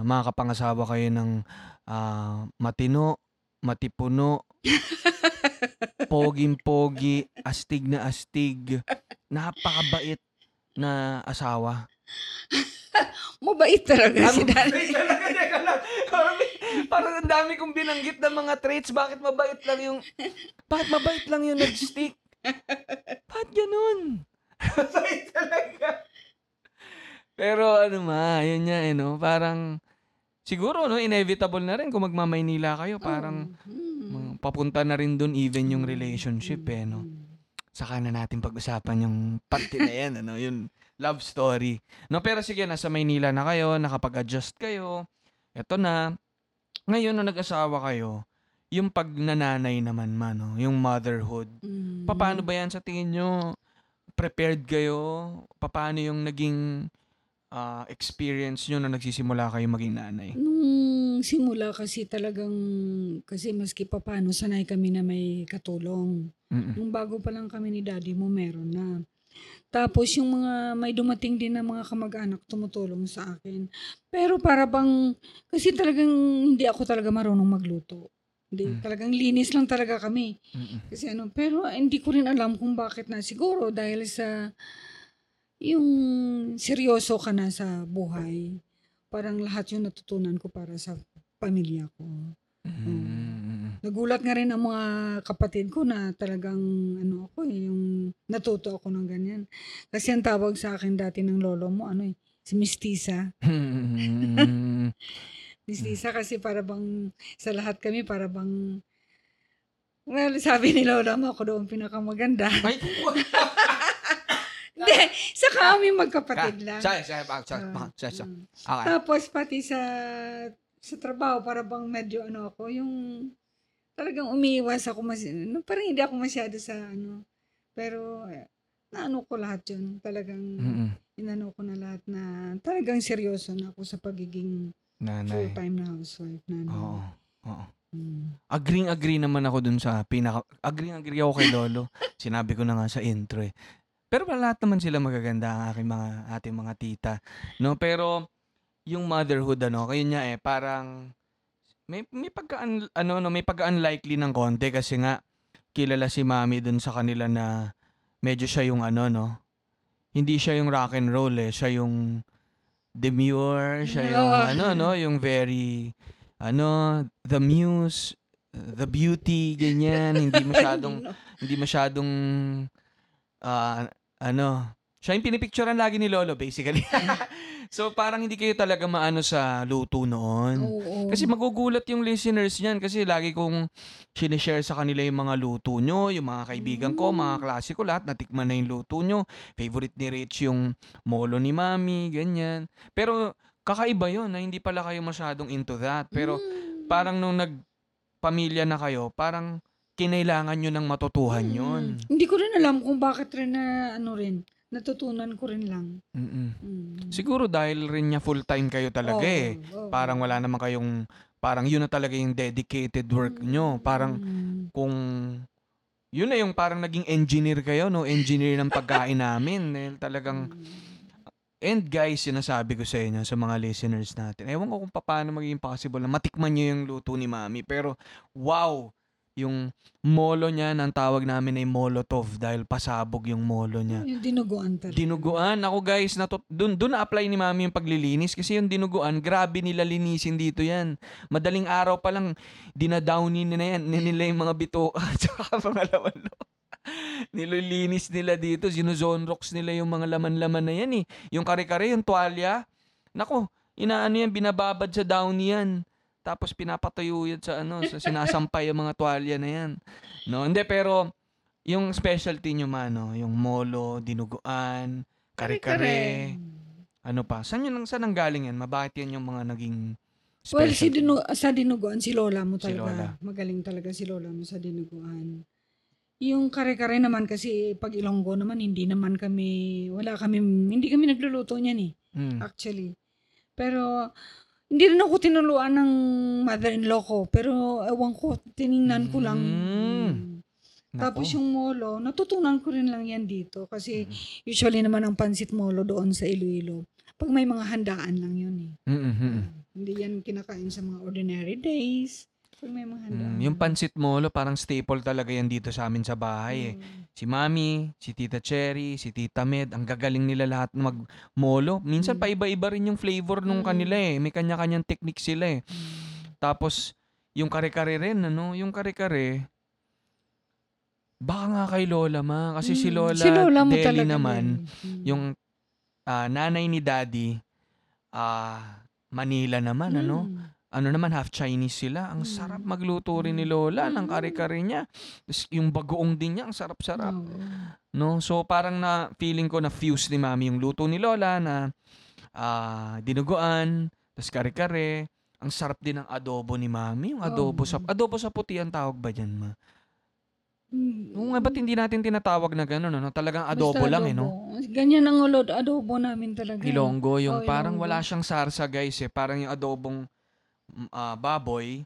makakapangasawa kayo ng ah, matino, matipuno, poging-pogi, astig na astig, napakabait na asawa. Mabait talaga si? Daddy. Talaga, teka lang. Parang, parang ang dami kong binanggit na mga traits. Bakit mabait lang yung... Bakit mabait lang yung nag-stick? Bakit ganun? Mabait talaga. Pero ano ma, yun nga eh, no? Parang... Siguro, no? Inevitable na rin kung magmamaynila kayo. Parang Mm. papunta na rin dun even yung relationship eh, no? Saka na natin pag-usapan yung parte na yan, ano? Yung love story. No, pero sige, nasa Maynila na kayo, nakapag-adjust kayo. Eto na. Ngayon, nung nag-asawa kayo, yung pagnananay naman man, no? yung motherhood. Mm. Paano ba yan sa tingin nyo? Prepared kayo? Paano yung naging ah, experience nyo na nagsisimula kayo maging nanay? Nung simula kasi talagang, kasi maski pa paano, sanay kami na may katulong. Mm-mm. Nung bago pa lang kami ni daddy mo, meron na. Tapos yung mga, may dumating din na mga kamag-anak tumutulong sa akin. Pero para bang, kasi talagang hindi ako talaga marunong magluto. Hindi, Mm. talagang linis lang talaga kami. Mm-mm. Kasi ano, pero hindi ko rin alam kung bakit na. Siguro dahil sa yung seryoso ka na sa buhay. Parang lahat yung natutunan ko para sa pamilya ko. Mm-mm. Nagulat nga rin ang mga kapatid ko na talagang ano ako eh, yung natuto ako ng ganyan. Kasi ang tawag sa akin dati ng lolo mo, ano eh, si Mistisa. Mm-mm. Mistisa kasi para bang, sa lahat kami para bang, well, sabi ni lolo mo ako doon pinakamaganda. Ay, Hindi, sa kami magkapatid lang. Sorry, sorry, sorry, sorry, Ah, sorry, mm. Okay. Tapos pati sa sa trabaho para bang medyo ano ako yung talagang umiiwas ako mas no, parang hindi ako masyado sa ano pero eh, naano ko lahat yun talagang Mm-mm. inano ko na lahat na talagang seryoso na ako sa pagiging Nanay. full-time na housewife na Oo. Oo. Mm. Agreeing agree naman ako dun sa pinaka agreeing agree ako kay Lolo. Sinabi ko na nga sa intro eh. Pero lahat naman sila magaganda ang aking mga ating mga tita, no? Pero yung motherhood ano, kayo niya eh parang may may pagka ano no, may pagka-unlikely ng konti kasi nga kilala si Mami dun sa kanila na medyo siya yung ano no. Hindi siya yung rock and roll eh, siya yung demure, siya yung Oo. ano no, yung very ano, the muse, the beauty, ganyan, hindi masyadong hindi masyadong ah, ano, siya yung pinipicturean lagi ni Lolo basically. so parang hindi kayo talaga maano sa luto noon. Oo. Kasi magugulat yung listeners niyan kasi lagi kong sinishare sa kanila yung mga luto nyo, yung mga kaibigan ko, mga klase ko, lahat natikman na yung luto nyo. Favorite ni Rich yung molo ni Mami, ganyan. Pero kakaiba yun na hindi pala kayo masyadong into that. Pero Mm. parang nung nagpamilya na kayo, parang kinailangan nyo ng matutuhan yun. Hindi ko rin alam kung bakit rin na ano rin natutunan ko rin lang. Mm-mm. Mm. Siguro dahil rin niya full-time kayo talaga Oo, eh. oo. Parang wala naman kayong, parang yun na talaga yung dedicated work nyo. Parang Mm. kung yun na yung parang naging engineer kayo, no? Engineer ng pagkain namin. Dahil talagang, and guys, sinasabi ko sa inyo, sa mga listeners natin, ewan ko kung paano magiging possible na matikman nyo yung luto ni Mami. Pero, wow! Yung molo niya, ang tawag namin ay molotov dahil pasabog yung molo niya. Yung dinuguan talaga. Dinuguan. Ako guys, natut dun, dun na-apply ni mami yung paglilinis kasi yung dinuguan, grabe nila linisin dito yan. Madaling araw pa lang, dinadownin na yan, nila yung mga bito at saka mga laman. Nililinis nila dito, sinuzonrox nila yung mga laman-laman na yan eh. Yung kare-kare, yung tuwalya, nako, inaano yan, binababad sa downy yan. Tapos pinapatuyo yan sa ano, sa sinasampay yung mga tuwalya na yan. No, hindi pero yung specialty nyo man, no? yung molo, dinuguan, kare-kare, ano pa? Saan yun, saan ang galing yan? Mabakit yan yung mga naging Well, si specialty? dinu- sa dinuguan, si Lola mo Si talaga. Lola. Magaling talaga si Lola mo sa dinuguan. Yung kare-kare naman kasi pag Ilonggo naman, hindi naman kami, wala kami, hindi kami nagluluto niyan eh, Mm. actually. Pero, hindi rin ako tinuluan ng mother-in-law ko. Pero ewan ko, tiningnan ko lang. Mm. Mm. Tapos yung molo, natutunan ko rin lang yan dito. Kasi Mm. usually naman ang pansit molo doon sa Iloilo. Pag may mga handaan lang yun eh. Mm, mm, mm. Hindi yan kinakain sa mga ordinary days. Pag may mga handaan. Mm, yung pansit molo, parang staple talaga yan dito sa amin sa bahay eh. Si Mami, si Tita Cherry, si Tita Med, ang gagaling nila lahat mag-molo. Minsan Mm. paiba-iba rin yung flavor nung Mm. kanila eh. May kanya-kanyang technique sila eh. Mm. Tapos, yung kare-kare rin, ano? Yung kare-kare, baka nga kay Lola ma. Kasi si Mm. Lola, si Lola mo Deli naman. Mm. yung ah, nanay ni Daddy, ah, Manila naman, ano? Mm. ano naman, half Chinese sila. Ang Mm. sarap magluto rin ni Lola ng Mm. kare-kare niya. Yung bagoong din niya, ang sarap-sarap. No? So parang na feeling ko na fuse ni Mami yung luto ni Lola na ah, dinuguan, tapos kare-kare. Ang sarap din ng adobo ni Mami. Yung adobo sa adobo sa puti ang tawag ba diyan, ma? Mm. Oo nga, ba't hindi natin tinatawag na gano'n, no? Talagang adobo Basta lang, eh, no? Ganyan ang ulod, adobo namin talaga. Ilonggo, yung Oo, parang Ilonggo. wala siyang sarsa, guys, eh. Parang yung adobong ah, baboy,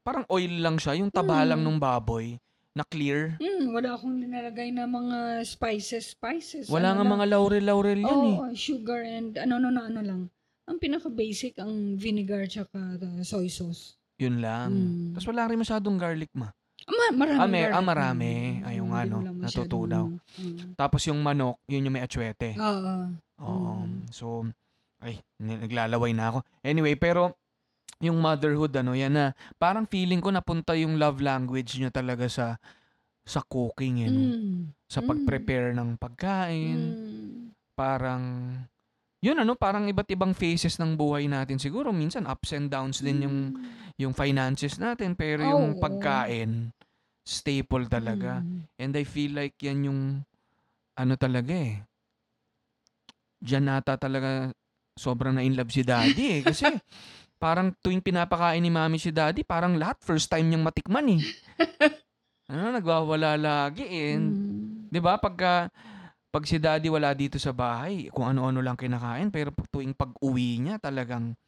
parang oil lang siya, yung taba lang Mm. nung baboy na clear. Mm, wala akong nilalagay na mga spices, spices. Wala nga ano lang. mga laurel-laurel yan, eh. Oo, sugar and ano, ano, ano lang. Ang pinaka-basic, ang vinegar tsaka the soy sauce. Yun lang. Mm. Tapos wala rin masyadong garlic, ma. Ah, ma- marami. Ah, may- ah, marami. Mm, Ay, yung hindi ano, mo lang masyadong natutunaw. Mm. Tapos yung manok, yun yung may atsuete. Oo. Oo. Mm. So, ay, naglalaway na ako. Anyway, pero yung motherhood, ano, yan na, parang feeling ko napunta yung love language niya talaga sa sa cooking, eh, no? Mm. Sa Mm. pag-prepare ng pagkain. Mm. Parang, yun ano, parang iba't ibang phases ng buhay natin. Siguro minsan ups and downs din yung yung finances natin, pero yung Oo. pagkain, staple talaga. Mm. And I feel like yan yung, ano talaga eh, Diyan nata talaga sobrang na in love si daddy eh. Kasi parang tuwing pinapakain ni mami si daddy, parang lahat first time niyang matikman eh. Ano, nagwawala lagi eh. Mm. 'Di ba? Pagka pag si daddy wala dito sa bahay, kung ano-ano lang kinakain, pero tuwing pag-uwi niya, talagang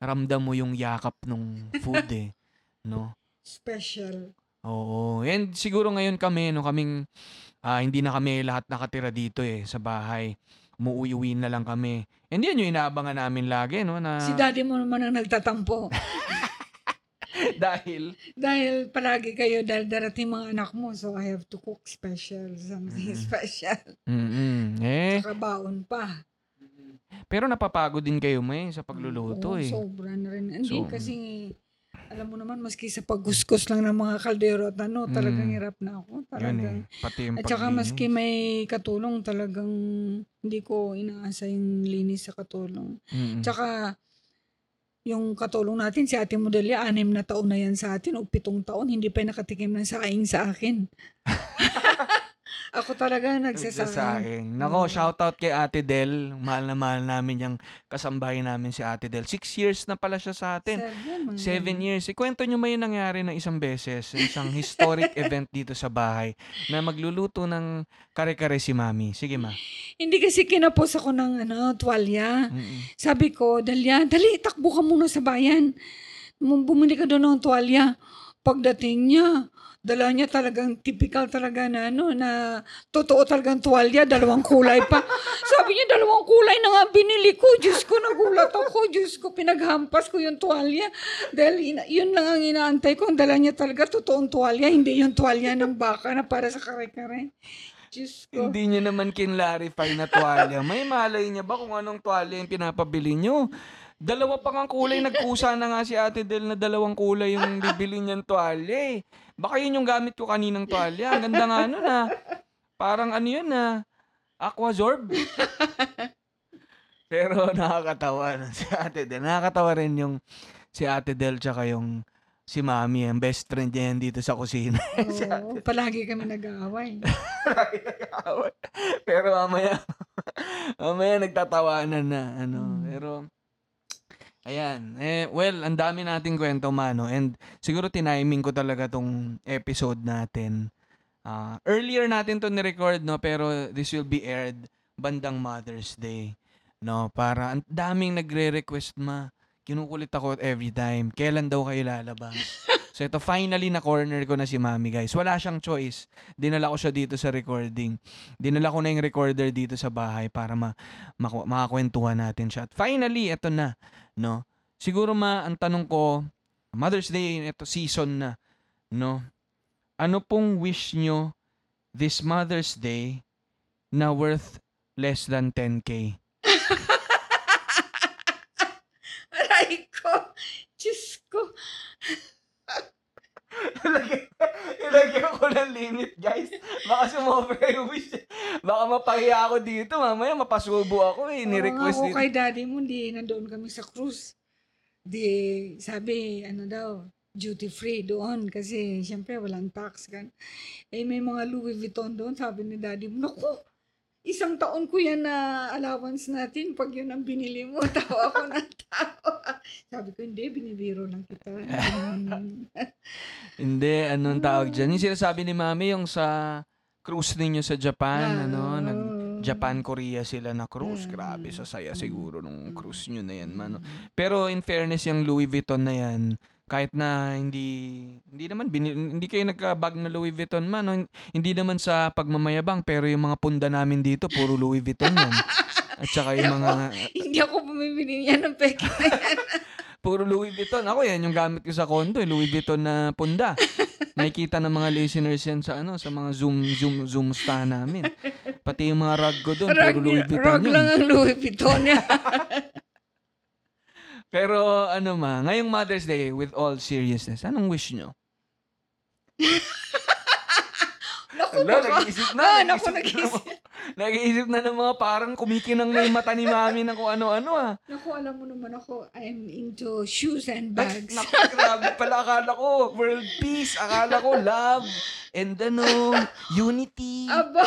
ramdam mo yung yakap ng food eh. No? Special. Oo. And siguro ngayon kami, no, kaming, ah, hindi na kami lahat nakatira dito eh, sa bahay. Umuwi-uwi na lang kami. And yan yung inaabangan namin lagi, no, na Si daddy mo naman ang nagtatampo. dahil, dahil palagi kayo, dahil darating mga anak mo, so I have to cook special, something Mm. special. mm eh, Saka baon pa. pero napapagod din kayo, may, sa pagluluto Oo, eh. Sobra na rin. Hindi So- kasi, alam mo naman, maski sa pagkuskus lang ng mga kaldero at ano, talagang Mm. hirap na ako. Yun eh, Talagang. pati yung At saka paglinis. maski may katulong, talagang hindi ko inaasa yung linis sa katulong. Mm-mm. Tsaka, yung katulong natin, si Ate Modelia, anim na taon na yan sa atin o pitong taon, hindi pa nakatikim ng saing sa akin. Ako talaga. Nagsasaing. Nako, Oo. shoutout kay Ate Del. Mahal na mahal namin yung kasambahay namin si Ate Del. Six years na pala siya sa atin. Seven, Seven years. Ikwento nyo may nangyari na isang beses, isang historic event dito sa bahay na magluluto ng kare-kare si Mami. Sige ma. Hindi kasi kinapos ako ng ano, tuwalya. Mm-mm. Sabi ko, Dalia, dali, takbo ka muna sa bayan. Bum- Bumili ka doon ng tuwalya. Pagdating niya, dala niya talagang typical talaga na ano, na totoo talagang tuwalya, dalawang kulay pa. Sabi niya, dalawang kulay na nga binili ko. Diyos ko, nagulat ako. Diyos ko, pinaghampas ko yung tuwalya. Dahil yun lang ang inaantay ko. Ang dala niya talaga, totoong tuwalya. Hindi yung tuwalya ng baka na para sa kare-kare. Diyos ko. Hindi niya naman kinlarify na tuwalya. May malay niya ba kung anong tuwalya yung pinapabili niyo? Dalawa pa nga kulay. Nagkusa na nga si Ate Del na dalawang kulay yung bibili niyang tuwalya eh. Baka yun yung gamit ko kaninang tuwalya. Ang ganda nga nun ah. Parang ano yun ah. Aquazorb. Pero nakakatawa na si Ate Del. Nakakatawa rin yung si Ate Del tsaka yung si Mami. Ang best friend niya yan dito sa kusina. si Oo, palagi kami nag-aaway. Pero mamaya, mamaya nagtatawanan na, ano. Mm. Pero, ayan. Eh, well, ang dami nating kwento, mano. And siguro tiniming ko talaga tong episode natin. Ah, earlier natin to ni-record, no? Pero this will be aired bandang Mother's Day. No, para ang daming nagre-request ma. kinukulit ako every time. Kailan daw kayo lalabas? so ito, finally na corner ko na si Mami guys. Wala siyang choice. Dinala ko siya dito sa recording. Dinala ko na yung recorder dito sa bahay para ma maku- makakwentuhan natin siya. At finally, ito na. No? Siguro ma, ang tanong ko, Mother's Day, ito season na. No? Ano pong wish nyo this Mother's Day na worth less than 10k? Aray ko. Diyos ko. Ilagay ko ng limit, guys. Baka sumobra yung wish. Baka mapahiya ako dito. Mamaya mapasubo ako eh. Ni-request Oo dito. ako kay daddy mo, di nandoon kami sa cruise. Di, sabi, ano daw, duty free doon kasi syempre walang tax kan. Eh may mga Louis Vuitton doon, sabi ni daddy mo, naku, isang taon ko yan na allowance natin pag yun ang binili mo. Tawa ako ng tawa. Sabi ko, hindi, binibiro lang kita. Hindi, anong tawag dyan? Yung sinasabi ni Mami, yung sa cruise ninyo sa Japan, ano, nag, Japan, Korea sila na cruise. Mm. Grabe, sasaya siguro nung cruise nyo na yan, mano. Pero in fairness, yung Louis Vuitton na yan, kahit na hindi hindi naman bini- hindi kayo nagka-bag na Louis Vuitton man no? hindi naman sa pagmamayabang pero yung mga punda namin dito puro Louis Vuitton yan at saka yung mga hindi ako bumibili niya ng peke na yan. puro Louis Vuitton ako yan yung gamit ko sa condo eh, Louis Vuitton na punda nakikita ng mga listeners yan sa ano sa mga zoom zoom zoom star namin pati yung mga rug ko doon puro Louis Vuitton rag yun lang ang Louis Vuitton niya. Pero ano ma, ngayong Mother's Day, with all seriousness, anong wish nyo? Naku, Ala, baka- nag-iisip na. Ah, nag-iisip naku, na nag-iisip. Nag-iisip na ng mga parang kumikinang na yung mata ni mami ng kung ano-ano ah. Naku, alam mo naman ako, I'm into shoes and Ay, bags. naku, grabe pala. Akala ko, world peace. Akala ko, love. And ano, unity. Aba,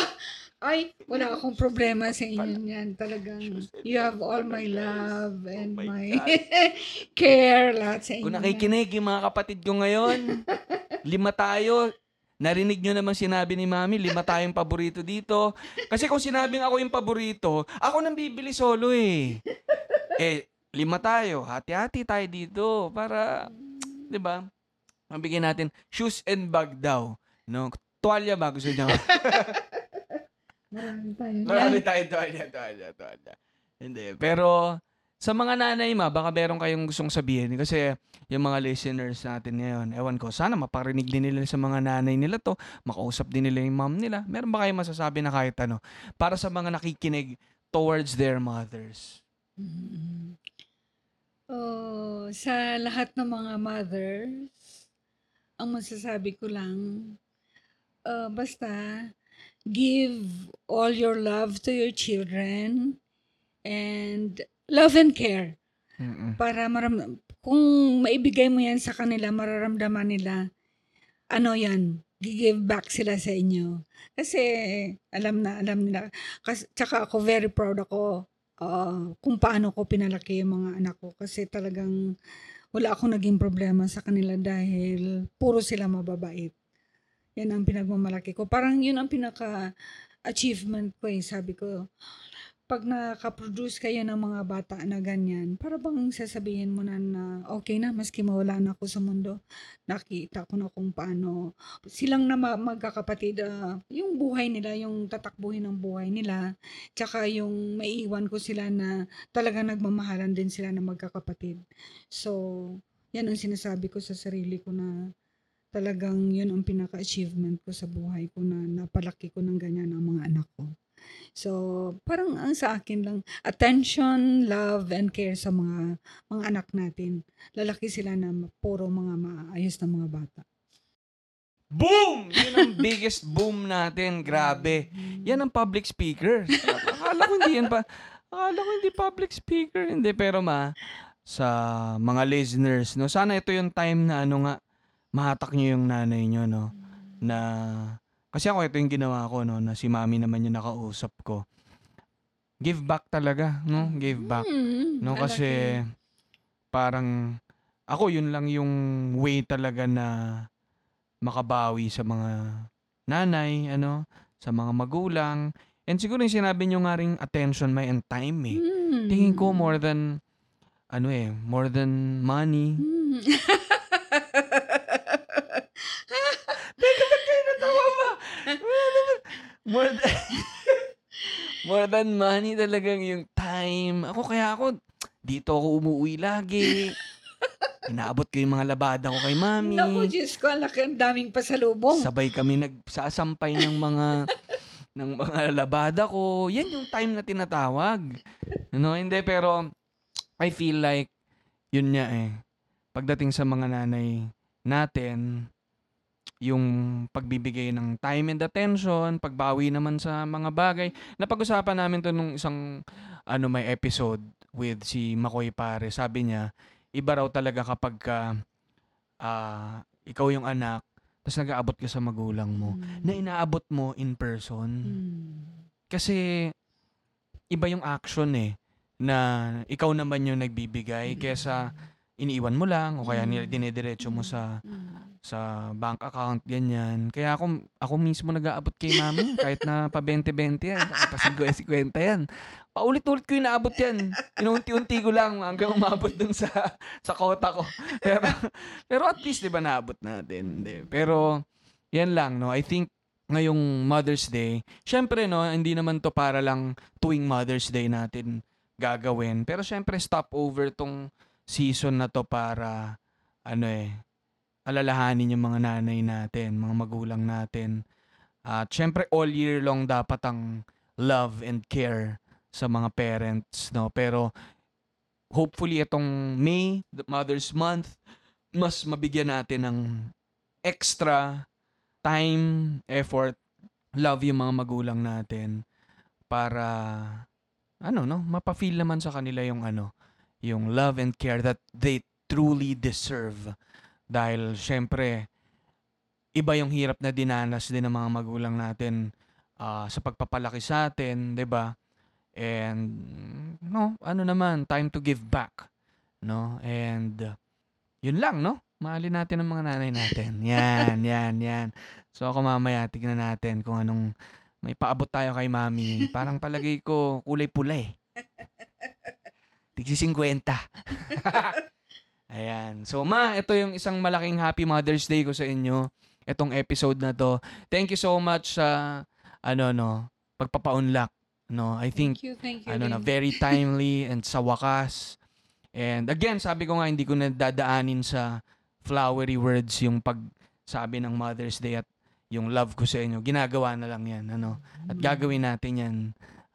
ay, wala akong problema sa inyo niyan. Talagang, you have all my love and Oh my my, God. care, lahat sa inyo. Kung nakikinig yung mga kapatid ko ngayon, lima tayo. Narinig nyo naman sinabi ni Mami, lima tayong paborito dito. Kasi kung sinabing ako yung paborito, ako nang bibili solo eh. Eh, lima tayo. Hati-hati tayo dito para, di ba? Mabigyan natin shoes and bag daw. No? Tuwalya ba gusto niya? Marami tayo. Marami tayo tuwalya, tuwalya, tuwalya. Hindi. Pero, sa mga nanay ma, baka meron kayong gustong sabihin. Kasi, yung mga listeners natin ngayon, ewan ko, sana maparinig din nila sa mga nanay nila to, makausap din nila yung mom nila. Meron ba kayong masasabi na kahit ano? Para sa mga nakikinig towards their mothers. Mhm. Oh, sa lahat ng mga mothers, ang masasabi ko lang, uh, basta give all your love to your children and love and care Mm-mm. para maram kung maibigay mo yan sa kanila, mararamdaman nila, ano yan, give back sila sa inyo. Kasi alam na, alam nila. Kasi, tsaka ako very proud ako ah, kung paano ko pinalaki yung mga anak ko. Kasi talagang wala akong naging problema sa kanila dahil puro sila mababait. Yan ang pinagmamalaki ko. Parang yun ang pinaka-achievement ko eh. Sabi ko, pag nakaka-produce kayo ng mga bata na ganyan, para bang sasabihin mo na na okay na, maski mawala na ako sa mundo, nakita ko na kung paano silang na ma- magkakapatid, ah, yung buhay nila, yung tatakbuhin ng buhay nila, tsaka yung maiiwan ko sila na talaga nagmamahalan din sila na magkakapatid. So, yan ang sinasabi ko sa sarili ko na talagang yun ang pinaka-achievement ko sa buhay ko na napalaki ko ng ganyan ang mga anak ko. So, parang ang sa akin lang, attention, love, and care sa mga mga anak natin. Lalaki sila na puro mga maayos na mga bata. Boom! Yun ang biggest boom natin. Grabe. Yan ang public speaker. Akala ko hindi yan pa. Akala ko hindi public speaker. Hindi, pero ma, sa mga listeners, no, sana ito yung time na ano nga, mahatak nyo yung nanay nyo, no, na, kasi ako ito yung ginawa ko, no, na si mami naman yung nakausap ko. Give back talaga, no? Give back. Mm, No, kasi parang ako yun lang yung way talaga na makabawi sa mga nanay, ano, sa mga magulang. And siguro yung sinabi nyo nga rin attention may and time eh. Mm. Tingin ko more than ano eh, more than money. Hmm. More than, more than money talagang yung time. Ako kaya ako, dito ako umuwi lagi. Inaabot ko yung mga labada ko kay mami. Naku, Diyos ko, ang laki, ang daming pasalubong. Sabay kami nagsasampay ng mga ng mga labada ko. Yan yung time na tinatawag. No, hindi pero I feel like yun nga eh. Pagdating sa mga nanay natin, yung pagbibigay ng time and attention, pagbawi naman sa mga bagay. Napag-usapan namin to nung isang ano may episode with si Makoy Pare. Sabi niya, iba raw talaga kapag ka, ah, ikaw yung anak, tapos nag-aabot ka sa magulang mo, na inaabot mo in person. Hmm. Kasi iba yung action eh na ikaw naman yung nagbibigay kesa iniiwan mo lang o kaya Mm. dinediretso mo sa Hmm. Sa bank account ganyan. Kaya ako ako mismo nag-aabot kay mami kahit na pa 20-20 yan, pa 50 yan. Paulit-ulit ko inaabot yan. Inunti-unti ko lang hanggang umabot dun sa sa kota ko. Pero pero at least 'di ba naabot natin. Pero yan lang no. I think ngayong Mother's Day, syempre no, hindi naman to para lang tuwing Mother's Day natin gagawin. Pero syempre stop over tong season na to para ano eh alalahanin yung mga nanay natin, mga magulang natin. At syempre all year long dapat ang love and care sa mga parents, no? Pero hopefully itong May, the Mother's Month, mas mabigyan natin ng extra time, effort, love yung mga magulang natin para ano no, mapa-feel naman sa kanila yung ano, yung love and care that they truly deserve. Dahil syempre iba yung hirap na dinanas din ng mga magulang natin ah, sa pagpapalaki sa atin, 'di ba? And no, ano naman, time to give back, no? And uh, yun lang, no? Mahalin natin ang mga nanay natin. Yan, yan, yan. So ako mamaya tignan natin kung anong may paabot tayo kay mami. Parang palagay ko kulay pula eh. Tigsi 50. Ayan. So ma, ito yung isang malaking happy Mother's Day ko sa inyo. Itong episode na to. Thank you so much sa ano no, pagpapaunlak. No, I think Thank you, thank you. ano na, very timely and sa wakas. And again, sabi ko nga, hindi ko na dadaanin sa flowery words yung pagsabi ng Mother's Day at yung love ko sa inyo. Ginagawa na lang yan, ano. At gagawin natin yan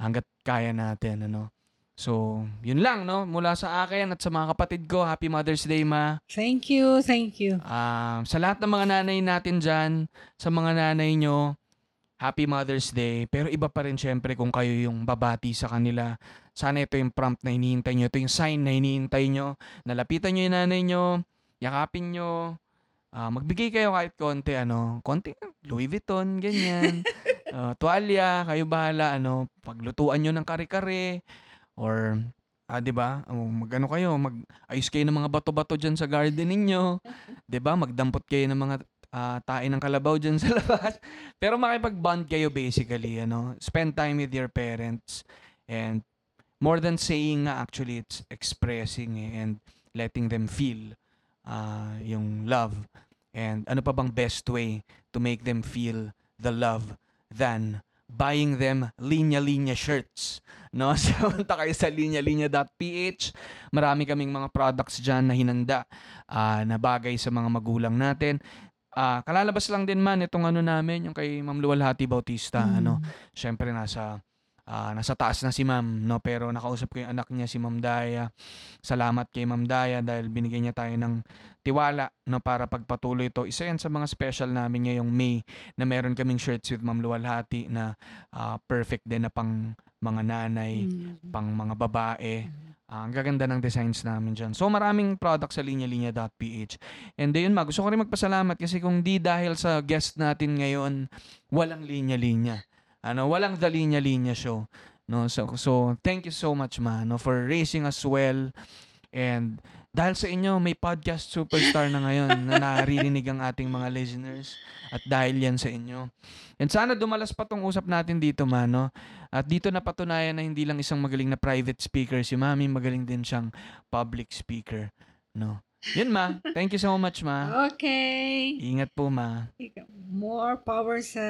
hanggat kaya natin, ano. So, yun lang, no? Mula sa akin at sa mga kapatid ko, Happy Mother's Day, ma. Thank you, thank you. Um, sa lahat ng mga nanay natin dyan, sa mga nanay nyo, Happy Mother's Day. Pero iba pa rin syempre kung kayo yung babati sa kanila. Sana ito yung prompt na hinihintay nyo. Ito yung sign na hinihintay nyo. Nalapitan nyo yung nanay nyo. Yakapin nyo. ah, magbigay kayo kahit konti, ano, konti, Louis Vuitton, ganyan. Ah, tuwalya, kayo bahala, ano, paglutuan nyo ng kare-kare. Or, ah, di ba? Oh, magano kayo, mag-ayos kayo ng mga bato-bato dyan sa garden ninyo. 'di ba? Magdampot kayo ng mga ah, tae ng kalabaw dyan sa labas. Pero makipag-bond kayo basically, ano. Spend time with your parents and more than saying nga actually it's expressing eh, and letting them feel ah, yung love. And ano pa bang best way to make them feel the love than buying them linya-linya shirts. No? So, punta kayo sa linya-linya.ph. Marami kaming mga products dyan na hinanda ah, na bagay sa mga magulang natin. Ah, kalalabas lang din man itong ano namin, yung kay Ma'am Luwalhati Bautista. Mm. Ano, syempre nasa ah, nasa taas na si Ma'am, no? Pero nakausap ko yung anak niya si Ma'am Daya. Salamat kay Ma'am Daya dahil binigyan niya tayo ng tiwala no para pagpatuloy ito. Isa yan sa mga special namin ngayong May na meron kaming shirts with Ma'am Luwalhati na ah, perfect din na pang mga nanay, Mm. pang mga babae. Ah, ang gaganda ng designs namin dyan. So maraming products sa linya-linya.ph. And then, ma, gusto ko rin magpasalamat kasi kung di dahil sa guest natin ngayon, walang linya-linya. Ano, walang The Linya Linya Show. No, so, so thank you so much, ma, no, for raising us well and Dahil sa inyo, may podcast superstar na ngayon na naririnig ang ating mga listeners. At dahil yan sa inyo. And sana dumalas pa tong usap natin dito, mano. At dito napatunayan na hindi lang isang magaling na private speaker si Mami, magaling din siyang public speaker. No. Yun, ma. Thank you so much, ma. Okay. Ingat po, ma. More power sa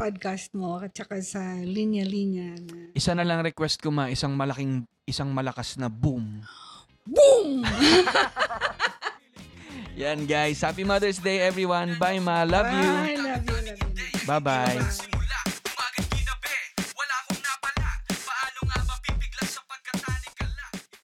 podcast mo at saka sa linya-linya na Isa na lang request ko, ma. Isang malaking, isang malakas na boom. boom! Yan, guys. Happy Mother's Day, everyone. Bye, ma. Love you. Bye, love you, love you. Bye-bye.